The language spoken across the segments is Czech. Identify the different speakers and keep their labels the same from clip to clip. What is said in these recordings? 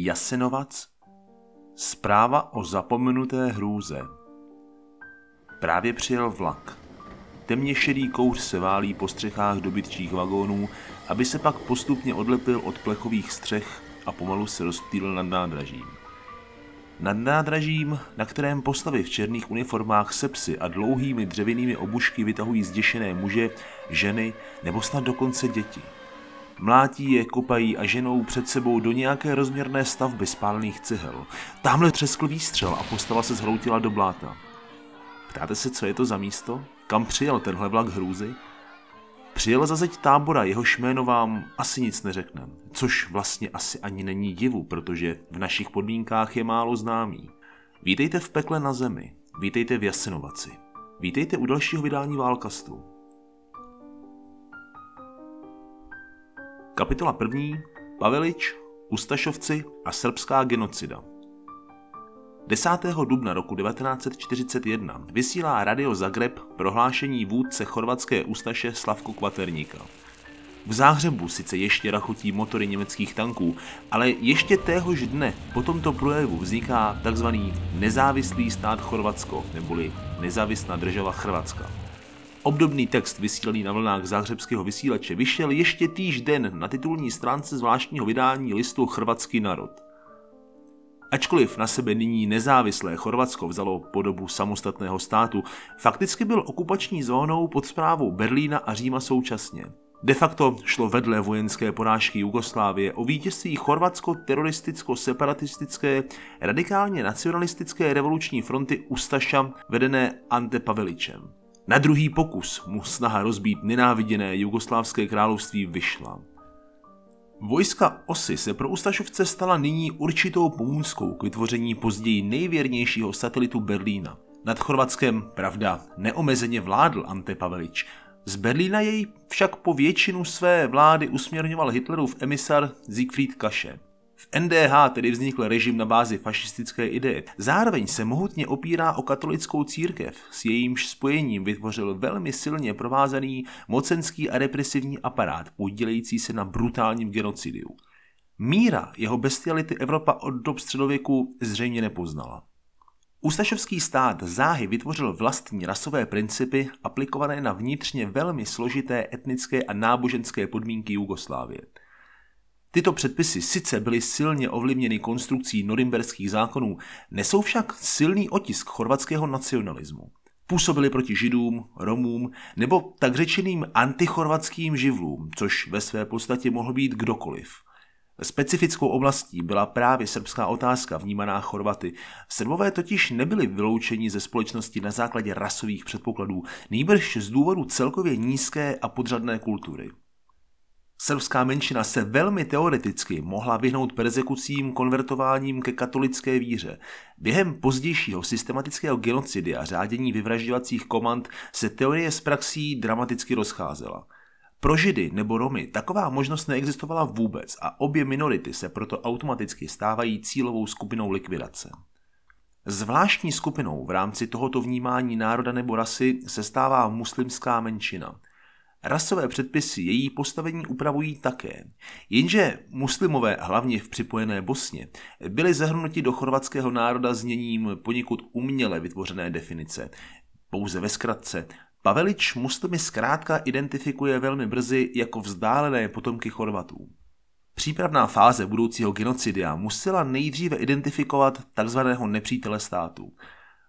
Speaker 1: Jasenovac Zpráva o zapomenuté hrůze Právě přijel vlak. Temně šedý kouř se válí po střechách dobytčích vagónů, aby se pak postupně odlepil od plechových střech a pomalu se rozptýlil nad nádražím. Nad nádražím, na kterém postavy v černých uniformách sepsy a dlouhými dřevěnými obušky vytahují zděšené muže, ženy nebo snad dokonce děti. Mlátí je, kopají a ženou před sebou do nějaké rozměrné stavby spálených cihel. Tamhle třeskl výstřel a postava se zhroutila do bláta. Ptáte se, co je to za místo? Kam přijel tenhle vlak hrůzy? Přijel za zeď tábora, jeho jméno vám asi nic neřekne, což vlastně asi ani není divu, protože v našich podmínkách je málo známý. Vítejte v pekle na zemi, vítejte v Jasenovaci, vítejte u dalšího vydání Válkastu. Kapitola první. Pavelič, Ustašovci a srbská genocida. 10. dubna roku 1941 vysílá Radio Zagreb prohlášení vůdce chorvatské ústaše Slavku Kvaterníka. V Záhřebu sice ještě rachotí motory německých tanků, ale ještě téhož dne po tomto projevu vzniká tzv. nezávislý stát Chorvatsko, neboli nezávislá država Chorvatska. Obdobný text vysílaný na vlnách záhřebského vysílače vyšel ještě týž den na titulní stránce zvláštního vydání listu Chorvatský národ. Ačkoliv na sebe nyní nezávislé Chorvatsko vzalo podobu samostatného státu, fakticky byl okupační zónou pod zprávou Berlína a Říma současně. De facto šlo vedle vojenské porážky Jugoslávie o vítězství chorvatsko-teroristicko-separatistické radikálně nacionalistické revoluční fronty Ustaša vedené Ante Paveličem. Na druhý pokus mu snaha rozbít nenáviděné jugoslávské království vyšla. Vojska osy se pro Ustašovce stala nyní určitou pomůckou k vytvoření později nejvěrnějšího satelitu Berlína. Nad Chorvatskem, pravda, neomezeně vládl Ante Pavelič. Z Berlína jej však po většinu své vlády usměrňoval Hitlerův emisar Siegfried Kaše. V NDH tedy vznikl režim na bázi fašistické ideje. Zároveň se mohutně opírá o katolickou církev, s jejímž spojením vytvořil velmi silně provázaný mocenský a represivní aparát, podílející se na brutálním genocidiu. Míra jeho bestiality Evropa od dob středověku zřejmě nepoznala. Ústašovský stát záhy vytvořil vlastní rasové principy aplikované na vnitřně velmi složité etnické a náboženské podmínky Jugoslávie – Tyto předpisy sice byly silně ovlivněny konstrukcí norimberských zákonů, nesou však silný otisk chorvatského nacionalismu. Působili proti židům, romům nebo tak řečeným antichorvatským živlům, což ve své podstatě mohl být kdokoliv. Specifickou oblastí byla právě srbská otázka vnímaná Chorvaty. Srbové totiž nebyli vyloučeni ze společnosti na základě rasových předpokladů, nýbrž z důvodu celkově nízké a podřadné kultury. Srbská menšina se velmi teoreticky mohla vyhnout persekucím konvertováním ke katolické víře. Během pozdějšího systematického genocidy a řádění vyvražďovacích komand se teorie s praxí dramaticky rozcházela. Pro Židy nebo Romy taková možnost neexistovala vůbec a obě minority se proto automaticky stávají cílovou skupinou likvidace. Zvláštní skupinou v rámci tohoto vnímání národa nebo rasy se stává muslimská menšina – Rasové předpisy její postavení upravují také, jenže muslimové, hlavně v připojené Bosně, byli zahrnuti do chorvatského národa zněním poněkud uměle vytvořené definice. Pouze ve zkratce, Pavelič muslimy zkrátka identifikuje velmi brzy jako vzdálené potomky Chorvatů. Přípravná fáze budoucího genocidia musela nejdříve identifikovat takzvaného nepřítele státu –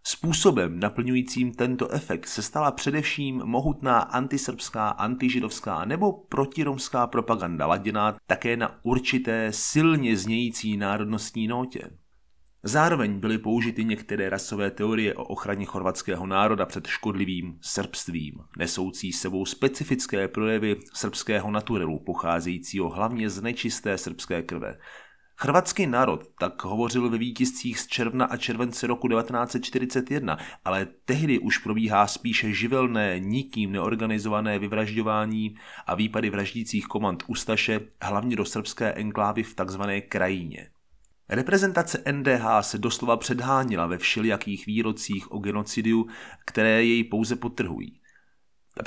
Speaker 1: Způsobem naplňujícím tento efekt se stala především mohutná antisrbská, antižidovská nebo protiromská propaganda laděná také na určité silně znějící národnostní notě. Zároveň byly použity některé rasové teorie o ochraně chorvatského národa před škodlivým srbstvím, nesoucí sebou specifické projevy srbského naturelu pocházejícího hlavně z nečisté srbské krve, Chorvatský národ tak hovořil ve vítězcích z června a července roku 1941, ale tehdy už probíhá spíše živelné, nikým neorganizované vyvražďování a výpady vraždících komand Ustaše, hlavně do srbské enklávy v takzvané krajině. Reprezentace NDH se doslova předhánila ve všelijakých výrocích o genocidiu, které jej pouze potrhují.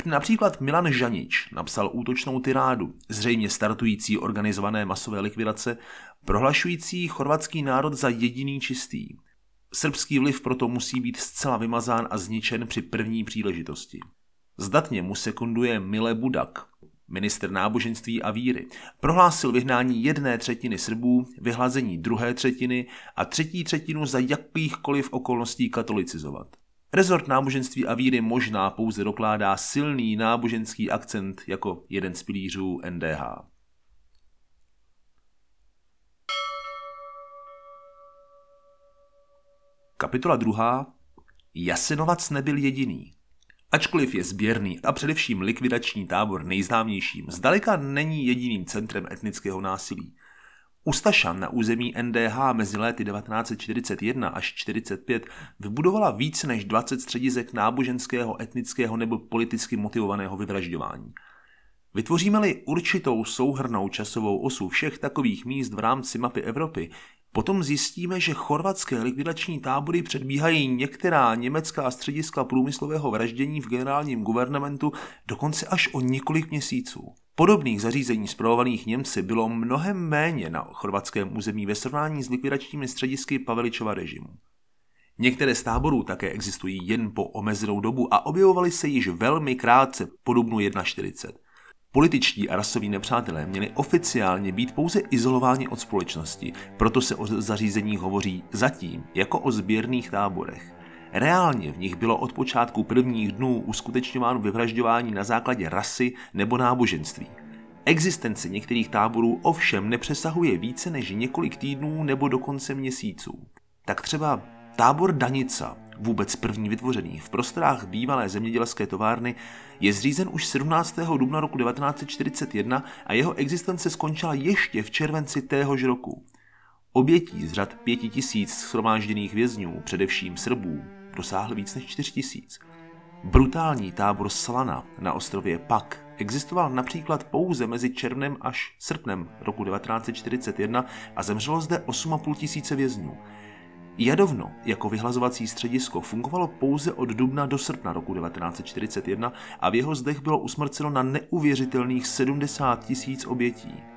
Speaker 1: Například Milan Žanič napsal útočnou tyrádu, zřejmě startující organizované masové likvidace, prohlašující chorvatský národ za jediný čistý. Srbský vliv proto musí být zcela vymazán a zničen při první příležitosti. Zdatně mu sekunduje Mile Budak, minister náboženství a víry. Prohlásil vyhnání jedné třetiny Srbů, vyhlazení druhé třetiny a třetí třetinu za jakýchkoliv okolností katolicizovat. Rezort náboženství a víry možná pouze dokládá silný náboženský akcent jako jeden z pilířů NDH. Kapitola druhá. Jasenovac nebyl jediný. Ačkoliv je sběrný a především likvidační tábor nejznámějším, zdaleka není jediným centrem etnického násilí. Ustašan na území NDH mezi léty 1941 až 1945 vybudovala více než 20 středisek náboženského, etnického nebo politicky motivovaného vyvražďování. Vytvoříme-li určitou souhrnou časovou osu všech takových míst v rámci mapy Evropy, potom zjistíme, že chorvatské likvidační tábory předbíhají některá německá střediska průmyslového vraždění v generálním guvernementu dokonce až o několik měsíců. Podobných zařízení zpravovaných Němci bylo mnohem méně na chorvatském území ve srovnání s likvidačními středisky Paveličova režimu. Některé z táborů také existují jen po omezenou dobu a objevovaly se již velmi krátce po dubnu 1.40. Političtí a rasoví nepřátelé měli oficiálně být pouze izolováni od společnosti, proto se o zařízení hovoří zatím jako o sběrných táborech. Reálně v nich bylo od počátku prvních dnů uskutečňováno vyvražďování na základě rasy nebo náboženství. Existence některých táborů ovšem nepřesahuje více než několik týdnů nebo dokonce měsíců. Tak třeba tábor Danica, vůbec první vytvořený v prostorách bývalé zemědělské továrny, je zřízen už 17. dubna roku 1941 a jeho existence skončila ještě v červenci téhož roku. Obětí z řad pěti tisíc shromážděných vězňů, především Srbů, dosáhl víc než 4 tisíc. Brutální tábor Slana na ostrově Pak existoval například pouze mezi červnem až srpnem roku 1941 a zemřelo zde 8,5 tisíce vězňů. Jadovno jako vyhlazovací středisko fungovalo pouze od dubna do srpna roku 1941 a v jeho zdech bylo usmrceno na neuvěřitelných 70 tisíc obětí.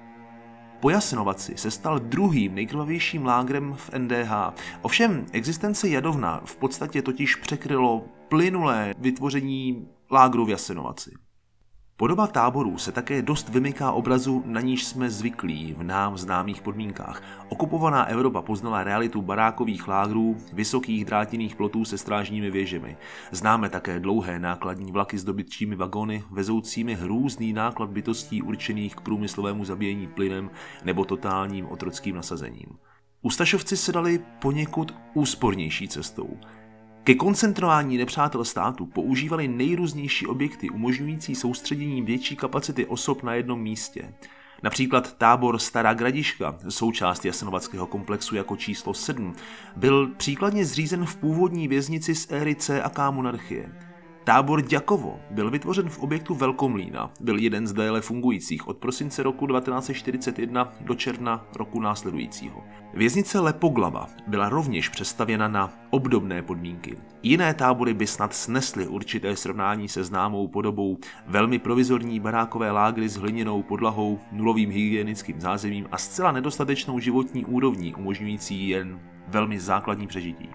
Speaker 1: Po Jasenovaci se stal druhým nejkrvavějším lágrem v NDH. Ovšem existence Jadovna v podstatě totiž překrylo plynulé vytvoření lágru v Jasenovaci. Podoba táborů se také dost vymyká obrazu, na níž jsme zvyklí v nám známých podmínkách. Okupovaná Evropa poznala realitu barákových lágrů, vysokých drátěných plotů se strážními věžemi. Známe také dlouhé nákladní vlaky s dobytčími vagóny, vezoucími hrůzný náklad bytostí určených k průmyslovému zabíjení plynem nebo totálním otrockým nasazením. Ustašovci se dali poněkud úspornější cestou. Ke koncentrování nepřátel státu používali nejrůznější objekty umožňující soustředění větší kapacity osob na jednom místě. Například tábor Stará Gradiška, součást jasenovackého komplexu jako číslo 7, byl příkladně zřízen v původní věznici z éry C a K monarchie. Tábor Děkovo byl vytvořen v objektu Velkomlína. Byl jeden z déle fungujících od prosince roku 1941 do června roku následujícího. Věznice Lepoglava byla rovněž přestavěna na obdobné podmínky. Jiné tábory by snad snesly určité srovnání se známou podobou velmi provizorní barákové lágry s hliněnou podlahou, nulovým hygienickým zázemím a zcela nedostatečnou životní úrovní umožňující jen velmi základní přežití.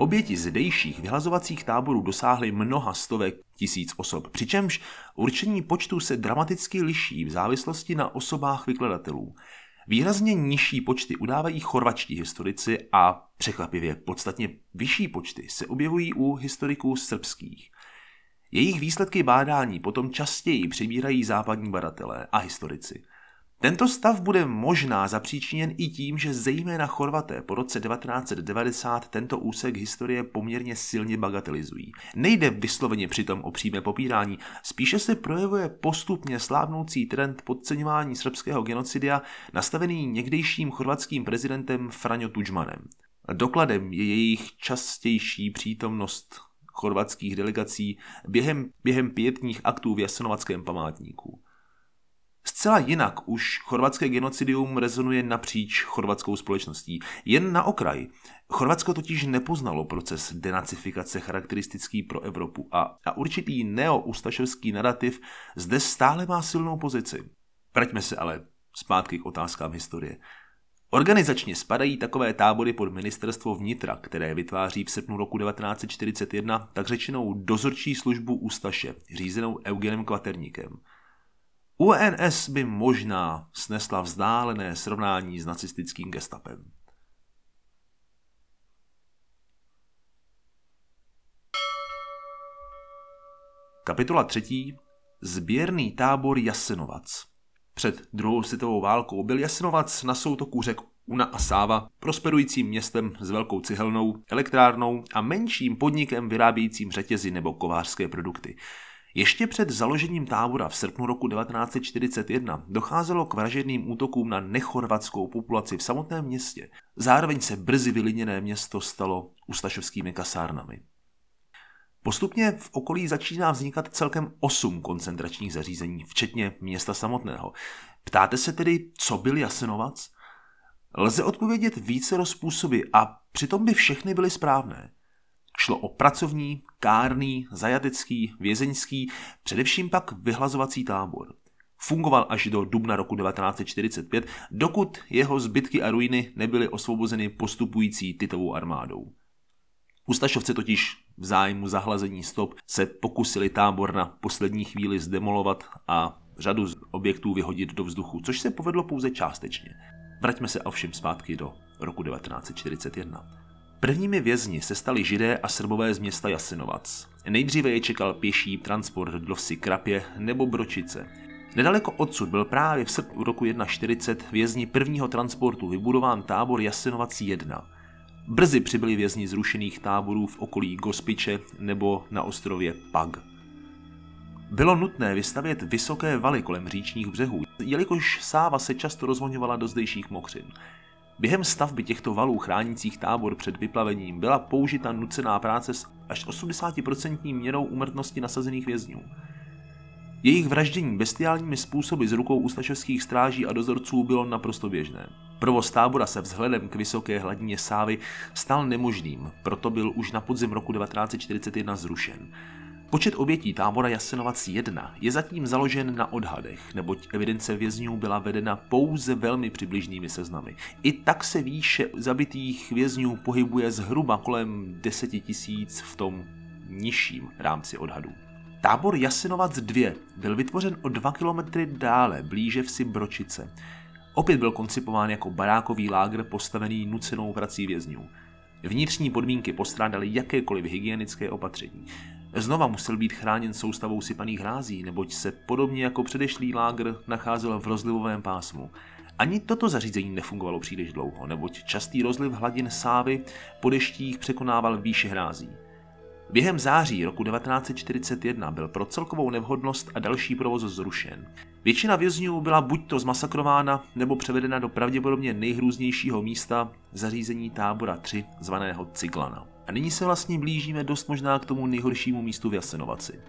Speaker 1: Oběti zdejších vyhlazovacích táborů dosáhly mnoha stovek tisíc osob, přičemž určení počtu se dramaticky liší v závislosti na osobách vykladatelů. Výrazně nižší počty udávají chorvačtí historici a překvapivě podstatně vyšší počty se objevují u historiků srbských. Jejich výsledky bádání potom častěji přibírají západní badatelé a historici – tento stav bude možná zapříčiněn i tím, že zejména Chorvaté po roce 1990 tento úsek historie poměrně silně bagatelizují. Nejde vysloveně přitom o přímé popírání, spíše se projevuje postupně slábnoucí trend podceňování srbského genocidia nastavený někdejším chorvatským prezidentem Franjo Tudžmanem. Dokladem je jejich častější přítomnost chorvatských delegací během, během pětních aktů v Jasenovackém památníku. Zcela jinak už chorvatské genocidium rezonuje napříč chorvatskou společností. Jen na okraj. Chorvatsko totiž nepoznalo proces denacifikace charakteristický pro Evropu a, a určitý neo-ustašovský narrativ zde stále má silnou pozici. Vraťme se ale zpátky k otázkám historie. Organizačně spadají takové tábory pod ministerstvo vnitra, které vytváří v srpnu roku 1941 tak řečenou dozorčí službu Ústaše, řízenou Eugenem Kvaterníkem. UNS by možná snesla vzdálené srovnání s nacistickým gestapem. Kapitola třetí. Sběrný tábor Jasenovac. Před druhou světovou válkou byl Jasenovac na soutoku řek Una a Sáva prosperujícím městem s velkou cihelnou, elektrárnou a menším podnikem vyrábějícím řetězy nebo kovářské produkty. Ještě před založením tábora v srpnu roku 1941 docházelo k vražedným útokům na nechorvatskou populaci v samotném městě. Zároveň se brzy vylidněné město stalo ustašovskými kasárnami. Postupně v okolí začíná vznikat celkem osm koncentračních zařízení, včetně města samotného. Ptáte se tedy, co byl Jasenovac? Lze odpovědět více způsoby a přitom by všechny byly správné. Šlo o pracovní, kárný, zajatecký, vězeňský, především pak vyhlazovací tábor. Fungoval až do dubna roku 1945, dokud jeho zbytky a ruiny nebyly osvobozeny postupující titovou armádou. Ustašovci totiž v zájmu zahlazení stop se pokusili tábor na poslední chvíli zdemolovat a řadu objektů vyhodit do vzduchu, což se povedlo pouze částečně. Vraťme se ovšem zpátky do roku 1941. Prvními vězni se stali židé a srbové z města Jasinovac. Nejdříve je čekal pěší transport do vsi Krapě nebo Bročice. Nedaleko odsud byl právě v srpnu roku 1.40 vězni prvního transportu vybudován tábor Jasinovac 1. Brzy přibyli vězni zrušených táborů v okolí Gospiče nebo na ostrově Pag. Bylo nutné vystavět vysoké valy kolem říčních břehů, jelikož sáva se často rozvoňovala do zdejších mokřin. Během stavby těchto valů chránících tábor před vyplavením byla použita nucená práce s až 80% měrou umrtnosti nasazených vězňů. Jejich vraždění bestiálními způsoby z rukou ustašovských stráží a dozorců bylo naprosto běžné. Provoz tábora se vzhledem k vysoké hladině Sávy stal nemožným, proto byl už na podzim roku 1941 zrušen. Počet obětí tábora Jasenovac 1 je zatím založen na odhadech, neboť evidence vězňů byla vedena pouze velmi přibližnými seznamy. I tak se výše zabitých vězňů pohybuje zhruba kolem 10 tisíc v tom nižším rámci odhadů. Tábor Jasenovac 2 byl vytvořen o 2 kilometry dále, blíže vsi Bročice. Opět byl koncipován jako barákový lágr postavený nucenou prací vězňů. Vnitřní podmínky postrádaly jakékoliv hygienické opatření. Znova musel být chráněn soustavou sypaných hrází, neboť se podobně jako předešlý lágr nacházel v rozlivovém pásmu. Ani toto zařízení nefungovalo příliš dlouho, neboť častý rozliv hladin sávy po deštích překonával výše hrází. Během září roku 1941 byl pro celkovou nevhodnost a další provoz zrušen. Většina vězňů byla buď to zmasakrována nebo převedena do pravděpodobně nejhrůznějšího místa zařízení tábora 3 zvaného Ciglana. A nyní se vlastně blížíme dost možná k tomu nejhoršímu místu v Jasenovaci.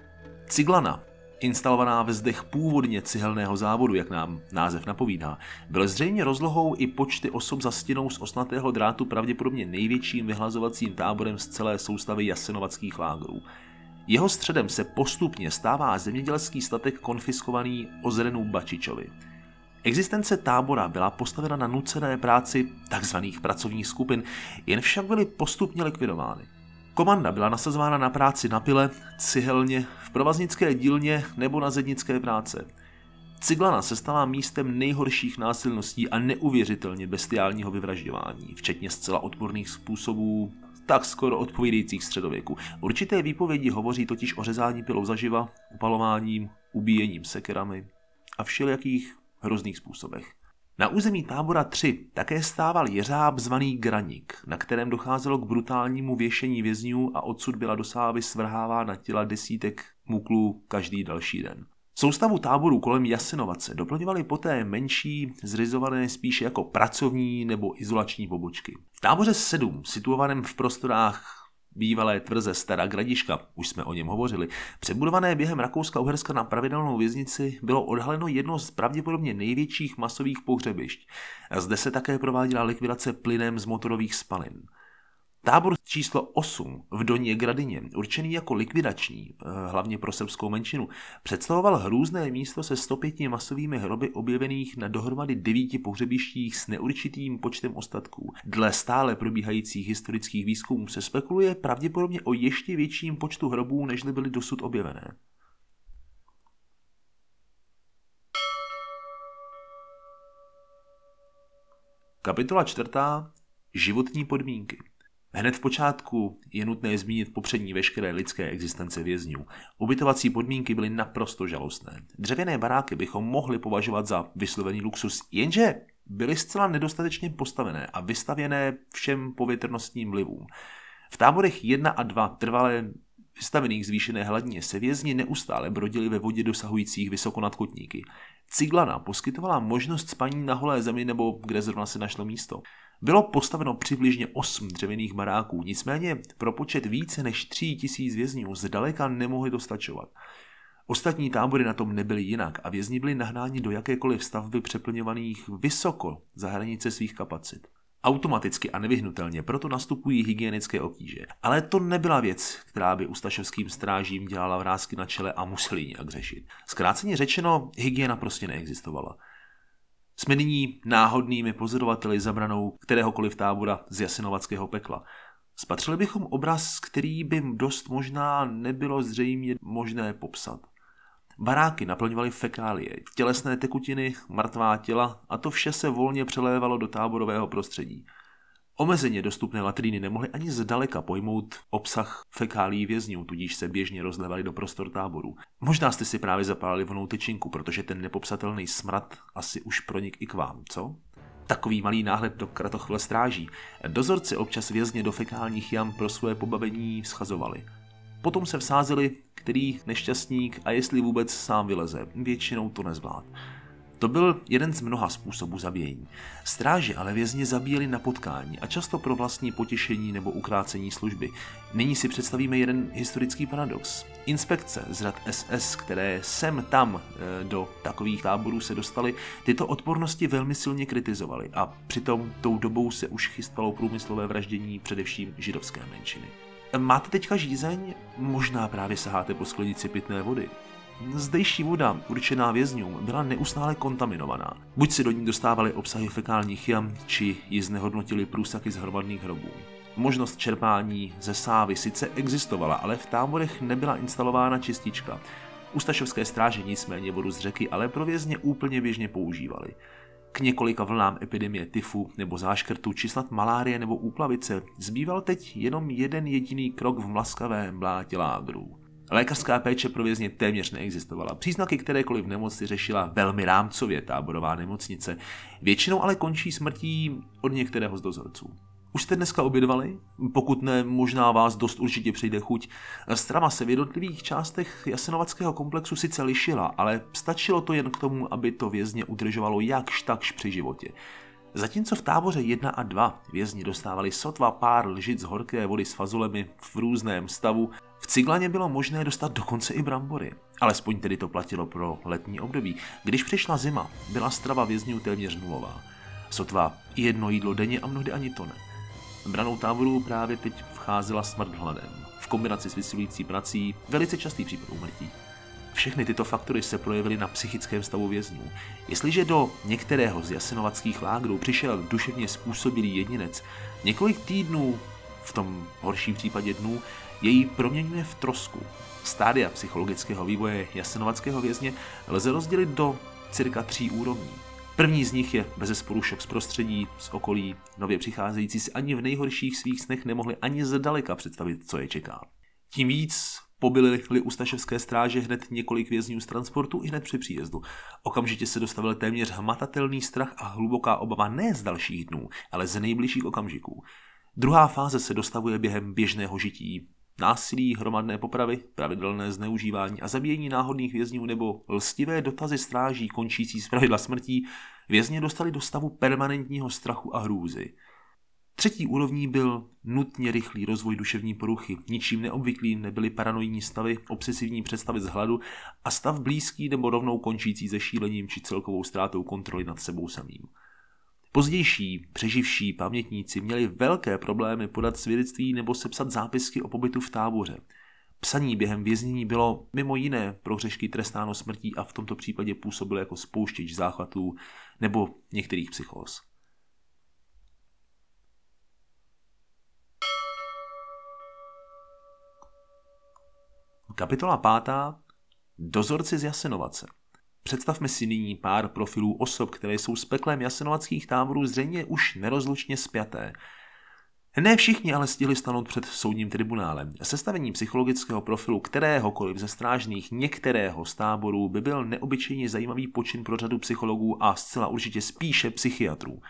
Speaker 1: Ciglana instalovaná ve zdech původně cihelného závodu, jak nám název napovídá, byl zřejmě rozlohou i počty osob za stěnou z osnatého drátu pravděpodobně největším vyhlazovacím táborem z celé soustavy jasenovackých lágrů. Jeho středem se postupně stává zemědělský statek konfiskovaný Ozrenu Bačičovi. Existence tábora byla postavena na nucené práci tzv. pracovních skupin, jen však byly postupně likvidovány. Komanda byla nasazována na práci na pile, cihelně, v provaznické dílně nebo na zednické práce. Ciglana se stala místem nejhorších násilností a neuvěřitelně bestiálního vyvražďování, včetně zcela odporných způsobů, tak skoro odpovídajících středověku. Určité výpovědi hovoří totiž o řezání pilou zaživa, upalováním, ubíjením sekerami a všelijakých hrozných způsobech. Na území tábora 3 také stával jeřáb zvaný Graník, na kterém docházelo k brutálnímu věšení vězňů a odsud byla do sávy svrhávána těla desítek muklů každý další den. Soustavu táborů kolem Jasenovace doplňovaly poté menší, zřizované spíše jako pracovní nebo izolační pobočky. V táboře 7, situovaném v prostorách bývalé tvrze Stará Gradiška, už jsme o něm hovořili, přebudované během Rakouska-Uherska na pravidelnou věznici, bylo odhaleno jedno z pravděpodobně největších masových pohřebišť. Zde se také prováděla likvidace plynem z motorových spalin. Tábor číslo 8 v Doně Gradině, určený jako likvidační, eh, hlavně pro srbskou menšinu, představoval hrůzné místo se 105 masovými hroby objevených na dohromady devíti pohřebištích s neurčitým počtem ostatků. Dle stále probíhajících historických výzkumů se spekuluje pravděpodobně o ještě větším počtu hrobů, než byly dosud objevené. Kapitola čtvrtá. Životní podmínky. Hned v počátku je nutné zmínit popřední veškeré lidské existence vězňů. Ubytovací podmínky byly naprosto žalostné. Dřevěné baráky bychom mohli považovat za vyslovený luxus, jenže byly zcela nedostatečně postavené a vystavěné všem povětrnostním vlivům. V táborech 1 a 2 trvalé vystavených zvýšené hladině se vězni neustále brodili ve vodě dosahujících vysoko nad kotníky. Ciglana poskytovala možnost spaní na holé zemi nebo kde zrovna se našlo místo. Bylo postaveno přibližně 8 dřevěných baráků, nicméně pro počet více než 3 tisíc vězňů zdaleka nemohli dostačovat. Ostatní tábory na tom nebyly jinak a vězni byli nahnáni do jakékoliv stavby přeplňovaných vysoko za hranice svých kapacit. Automaticky a nevyhnutelně proto nastupují hygienické obtíže. Ale to nebyla věc, která by ustašovským strážím dělala vrázky na čele a museli nějak řešit. Zkráceně řečeno, hygiena prostě neexistovala. Jsme nyní náhodnými pozorovateli zabranou kteréhokoliv tábora z jasinovackého pekla. Spatřili bychom obraz, který by dost možná nebylo zřejmě možné popsat. Baráky naplňovaly fekálie, tělesné tekutiny, mrtvá těla a to vše se volně přelévalo do táborového prostředí. Omezeně dostupné latríny nemohly ani zdaleka pojmout obsah fekálí vězňů, tudíž se běžně rozlévaly do prostor táboru. Možná jste si právě zapálili vonou tyčinku, protože ten nepopsatelný smrad asi už pronik i k vám, co? Takový malý náhled do kratochvile stráží. Dozorci občas vězně do fekálních jam pro své pobavení schazovali. Potom se vsázeli, který nešťastník a jestli vůbec sám vyleze. Většinou to nezvlád. To byl jeden z mnoha způsobů zabíjení. Stráže ale vězně zabíjeli na potkání a často pro vlastní potěšení nebo ukrácení služby. Nyní si představíme jeden historický paradox. Inspekce z rad SS, které sem tam e, do takových táborů se dostaly, tyto odpornosti velmi silně kritizovaly a přitom tou dobou se už chystalo průmyslové vraždění především židovské menšiny. Máte teďka žízeň? Možná právě saháte po sklenici pitné vody. Zdejší voda, určená vězňům, byla neustále kontaminovaná. Buď si do ní dostávali obsahy fekálních jam, či ji znehodnotili průsaky z hromadných hrobů. Možnost čerpání ze sávy sice existovala, ale v táborech nebyla instalována čistička. Ustašovské stráže nicméně vodu z řeky ale pro vězně úplně běžně používali. K několika vlnám epidemie tyfu nebo záškrtu či snad malárie nebo úplavice zbýval teď jenom jeden jediný krok v mlaskavém blátě lágrů. Lékařská péče pro vězně téměř neexistovala. Příznaky kterékoliv nemoci řešila velmi rámcově táborová nemocnice. Většinou ale končí smrtí od některého z dozorců. Už jste dneska obědvali? Pokud ne, možná vás dost určitě přijde chuť. Strava se v jednotlivých částech jasenovackého komplexu sice lišila, ale stačilo to jen k tomu, aby to vězně udržovalo jakž takž při životě. Zatímco v táboře 1 a 2 vězni dostávali sotva pár lžic horké vody s fazolemi v různém stavu, v Ciglaně bylo možné dostat dokonce i brambory. Alespoň tedy to platilo pro letní období. Když přišla zima, byla strava vězňů téměř nulová. Sotva jedno jídlo denně a mnohdy ani to ne. Branou táboru právě teď vcházela smrt hladem. V kombinaci s vysilující prací velice častý případ úmrtí. Všechny tyto faktory se projevily na psychickém stavu vězňů. Jestliže do některého z jasenovackých lágrů přišel duševně způsobilý jedinec, několik týdnů, v tom horším případě dnů, jej proměňuje v trosku. Stádia psychologického vývoje jasenovackého vězně lze rozdělit do cirka tří úrovní. První z nich je bezesporu šok z prostředí, z okolí, nově přicházející si ani v nejhorších svých snech nemohli ani zdaleka představit, co je čeká. Tím víc Pobyly Ustaševské stráže hned několik vězňů z transportu i hned při příjezdu. Okamžitě se dostavil téměř hmatatelný strach a hluboká obava ne z dalších dnů, ale z nejbližších okamžiků. Druhá fáze se dostavuje během běžného žití. Násilí, hromadné popravy, pravidelné zneužívání a zabíjení náhodných vězňů nebo lstivé dotazy stráží končící z pravidla smrtí vězně dostali do stavu permanentního strachu a hrůzy. Třetí úrovní byl nutně rychlý rozvoj duševní poruchy. Ničím neobvyklým nebyly paranoidní stavy, obsesivní představy z hladu a stav blízký nebo rovnou končící se šílením či celkovou ztrátou kontroly nad sebou samým. Pozdější, přeživší pamětníci měli velké problémy podat svědectví nebo sepsat zápisky o pobytu v táboře. Psaní během věznění bylo mimo jiné pro hřešky trestáno smrtí a v tomto případě působilo jako spouštěč záchvatů nebo některých psychóz. Kapitola pátá. Dozorci z Jasenovace. Představme si nyní pár profilů osob, které jsou s peklem jasenovackých táborů zřejmě už nerozlučně spjaté. Ne všichni ale stihli stanout před soudním tribunálem. Sestavení psychologického profilu kteréhokoliv ze strážných některého z táborů by byl neobyčejně zajímavý počin pro řadu psychologů a zcela určitě spíše psychiatrů.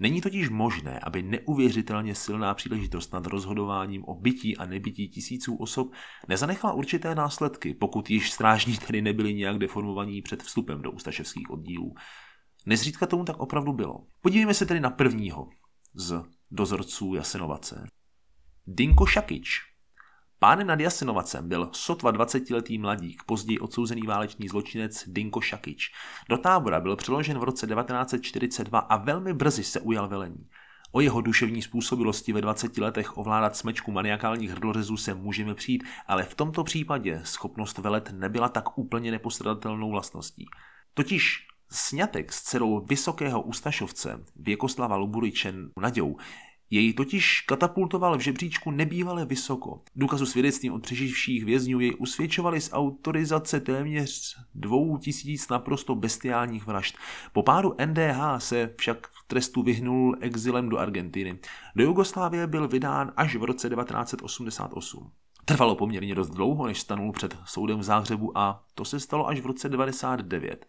Speaker 1: Není totiž možné, aby neuvěřitelně silná příležitost nad rozhodováním o bytí a nebytí tisíců osob nezanechala určité následky, pokud již strážní tedy nebyli nějak deformovaní před vstupem do ustaševských oddílů. Nezřídka tomu tak opravdu bylo. Podívejme se tedy na prvního z dozorců Jasenovace. Dinko Šakič, Pánem nad Jasenovacem byl sotva 20-letý mladík, později odsouzený válečný zločinec Dinko Šakič. Do tábora byl přeložen v roce 1942 a velmi brzy se ujal velení. O jeho duševní způsobilosti ve 20 letech ovládat smečku maniakálních hrdlořezů se můžeme přijít, ale v tomto případě schopnost velet nebyla tak úplně nepostradatelnou vlastností. Totiž snětek s dcerou vysokého ústašovce Věkoslava Luburičen Nadějou jej totiž katapultoval v žebříčku nebývale vysoko. Důkazu svědectvím od přeživších vězňů jej usvědčovali z autorizace téměř dvou tisíc naprosto bestiálních vražd. Po pádu NDH se však v trestu vyhnul exilem do Argentiny. Do Jugoslávie byl vydán až v roce 1988. Trvalo poměrně dost dlouho, než stanul před soudem v Záhřebu a to se stalo až v roce 1999.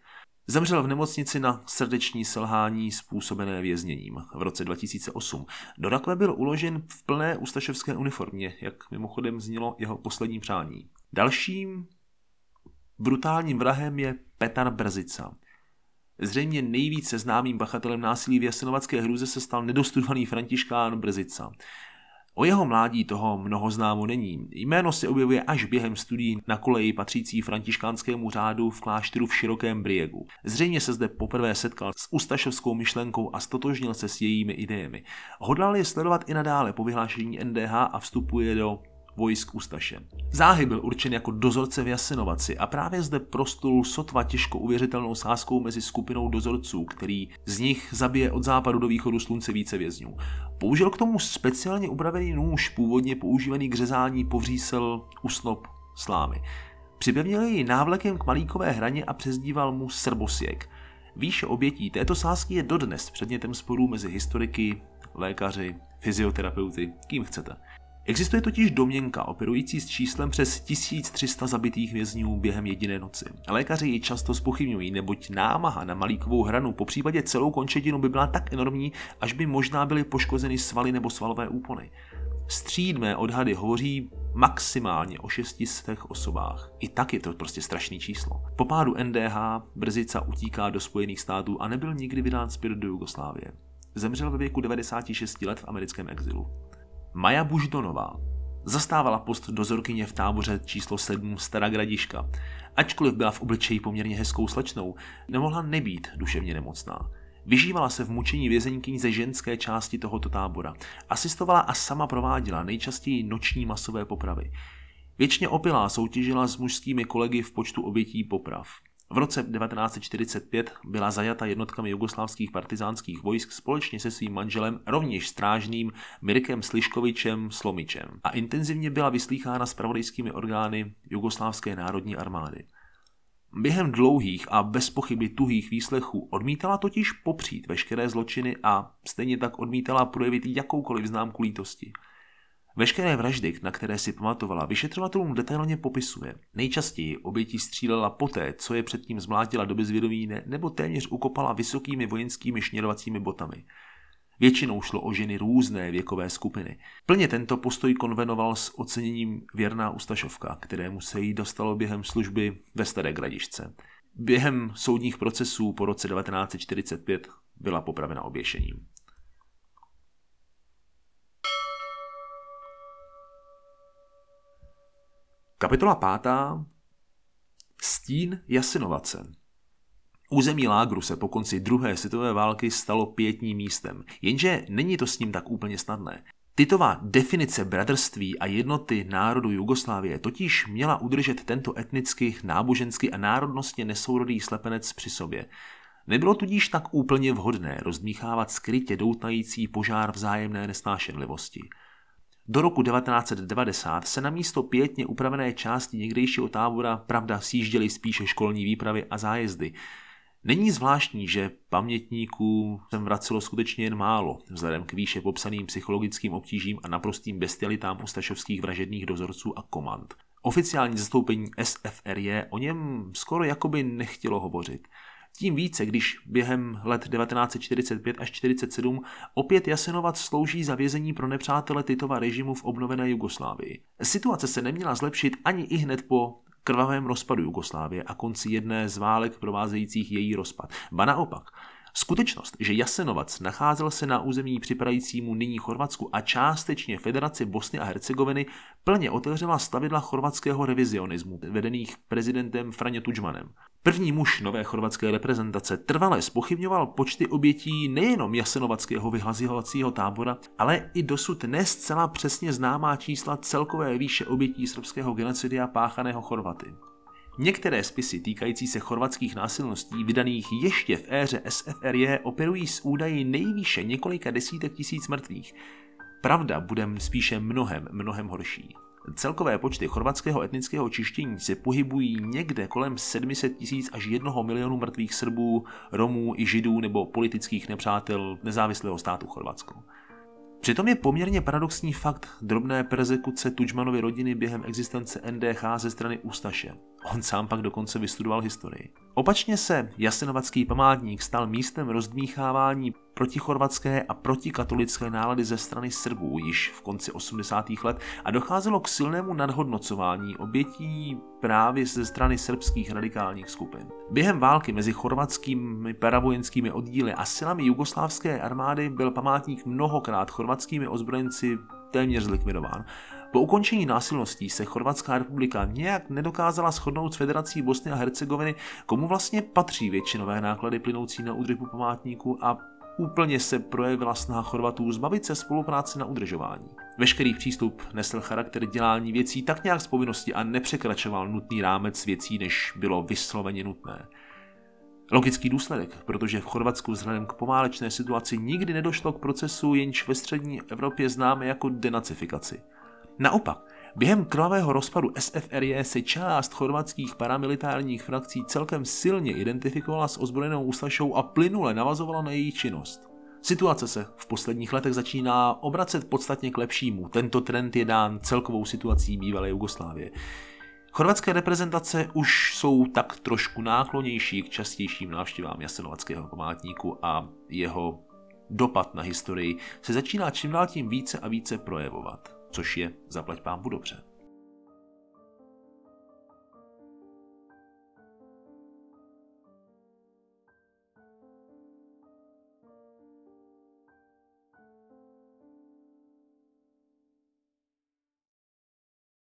Speaker 1: Zemřel v nemocnici na srdeční selhání způsobené vězněním v roce 2008. Do rakve byl uložen v plné ustaševské uniformě, jak mimochodem znělo jeho poslední přání. Dalším brutálním vrahem je Petar Brzica. Zřejmě nejvíce známým bachatelem násilí v jasenovacké hruze se stal nedostudovaný františkán Brzica. O jeho mládí toho mnoho známo není. Jméno se objevuje až během studií na koleji patřící františkánskému řádu v klášteru v Širokém Briegu. Zřejmě se zde poprvé setkal s ustašovskou myšlenkou a stotožnil se s jejími idejemi. Hodlal je sledovat i nadále po vyhlášení NDH a vstupuje do vojsk Ustaše. Záhy byl určen jako dozorce v Jasenovaci a právě zde prostul sotva těžko uvěřitelnou sázkou mezi skupinou dozorců, který z nich zabije od západu do východu slunce více vězňů. Použil k tomu speciálně upravený nůž, původně používaný k řezání povřísel usnop slámy. Připevnil jej návlekem k malíkové hraně a přezdíval mu Srbosiek. Výše obětí této sázky je dodnes předmětem sporů mezi historiky, lékaři, fyzioterapeuty, kým chcete. Existuje totiž domněnka operující s číslem přes 1300 zabitých vězňů během jediné noci. Lékaři ji často spochybňují, neboť námaha na malíkovou hranu, po případě celou končetinu by byla tak enormní, až by možná byly poškozeny svaly nebo svalové úpony. Střídmé odhady hovoří maximálně o 600 osobách. I tak je to prostě strašný číslo. Po pádu NDH Brzica utíká do Spojených států a nebyl nikdy vydán zpět do Jugoslávie. Zemřel ve věku 96 let v americkém exilu. Maja Buždonová zastávala post dozorkyně v táboře číslo 7 Stará Gradiška. Ačkoliv byla v obličeji poměrně hezkou slečnou, nemohla nebýt duševně nemocná. Vyžívala se v mučení vězeňkyní ze ženské části tohoto tábora. Asistovala a sama prováděla nejčastěji noční masové popravy. Věčně opilá soutěžila s mužskými kolegy v počtu obětí poprav. V roce 1945 byla zajata jednotkami jugoslávských partizánských vojsk společně se svým manželem, rovněž strážným Mirkem Sliškovičem Slomičem a intenzivně byla vyslýchána spravodajskými orgány Jugoslávské národní armády. Během dlouhých a bez pochyby tuhých výslechů odmítala totiž popřít veškeré zločiny a stejně tak odmítala projevit jakoukoliv známku lítosti – Veškeré vraždy, na které si pamatovala, vyšetřovatelům detailně popisuje. Nejčastěji oběti střílela poté, co je předtím zmlátila do bezvědomí nebo téměř ukopala vysokými vojenskými šněrovacími botami. Většinou šlo o ženy různé věkové skupiny. Plně tento postoj konvenoval s oceněním věrná Ustašovka, kterému se jí dostalo během služby ve Staré Gradišce. Během soudních procesů po roce 1945 byla popravena oběšením. Kapitola pátá. Stín Jasinovace. Území Lágru se po konci druhé světové války stalo pětním místem, jenže není to s ním tak úplně snadné. Titová definice bratrství a jednoty národu Jugoslávie totiž měla udržet tento etnicky, nábožensky a národnostně nesourodý slepenec při sobě. Nebylo tudíž tak úplně vhodné rozdmíchávat skrytě doutnající požár vzájemné nesnášenlivosti. Do roku 1990 se na místo pětně upravené části někdejšího tábora pravda sjížděly spíše školní výpravy a zájezdy – Není zvláštní, že pamětníků sem vracelo skutečně jen málo, vzhledem k výše popsaným psychologickým obtížím a naprostým bestialitám ustašovských vražedných dozorců a komand. Oficiální zastoupení SFRJ o něm skoro jakoby nechtělo hovořit. Tím více, když během let 1945 až 1947 opět Jasenovat slouží za vězení pro nepřátele Titova režimu v obnovené Jugoslávii. Situace se neměla zlepšit ani i hned po krvavém rozpadu Jugoslávie a konci jedné z válek provázejících její rozpad. Ba naopak, Skutečnost, že Jasenovac nacházel se na území připadajícímu nyní Chorvatsku a částečně Federaci Bosny a Hercegoviny, plně otevřela stavidla chorvatského revizionismu, vedených prezidentem Franjo Tudžmanem. První muž nové chorvatské reprezentace trvale spochybňoval počty obětí nejenom jasenovackého vyhlazovacího tábora, ale i dosud ne zcela přesně známá čísla celkové výše obětí srbského genocidia páchaného Chorvaty. Některé spisy týkající se chorvatských násilností vydaných ještě v éře SFRJ operují s údaji nejvýše několika desítek tisíc mrtvých. Pravda bude spíše mnohem, mnohem horší. Celkové počty chorvatského etnického čištění se pohybují někde kolem 700 tisíc až 1 milionu mrtvých Srbů, Romů i Židů nebo politických nepřátel nezávislého státu Chorvatsko. Přitom je poměrně paradoxní fakt drobné persekuce Tudžmanovy rodiny během existence NDH ze strany Ústaše. On sám pak dokonce vystudoval historii. Opačně se Jasenovacký památník stal místem rozdmíchávání protichorvatské a protikatolické nálady ze strany Srbů již v konci 80. let a docházelo k silnému nadhodnocování obětí právě ze strany srbských radikálních skupin. Během války mezi chorvatskými paravojenskými oddíly a silami jugoslávské armády byl památník mnohokrát chorvatskými ozbrojenci téměř zlikvidován. Po ukončení násilností se Chorvatská republika nějak nedokázala shodnout s Federací Bosny a Hercegoviny, komu vlastně patří většinové náklady plynoucí na údržbu památníku a úplně se projevila snaha Chorvatů zbavit se spolupráce na udržování. Veškerý přístup nesl charakter dělání věcí tak nějak z povinnosti a nepřekračoval nutný rámec věcí, než bylo vysloveně nutné. Logický důsledek, protože v Chorvatsku vzhledem k poválečné situaci nikdy nedošlo k procesu, jenž ve střední Evropě známe jako denacifikaci. Naopak, během krvavého rozpadu SFRJ se část chorvatských paramilitárních frakcí celkem silně identifikovala s ozbrojenou ústašou a plynule navazovala na její činnost. Situace se v posledních letech začíná obracet podstatně k lepšímu. Tento trend je dán celkovou situací bývalé Jugoslávie. Chorvatské reprezentace už jsou tak trošku náklonější k častějším návštěvám Jasenovackého památníku a jeho dopad na historii se začíná čím dál tím více a více projevovat, což je zaplať pámbu dobře.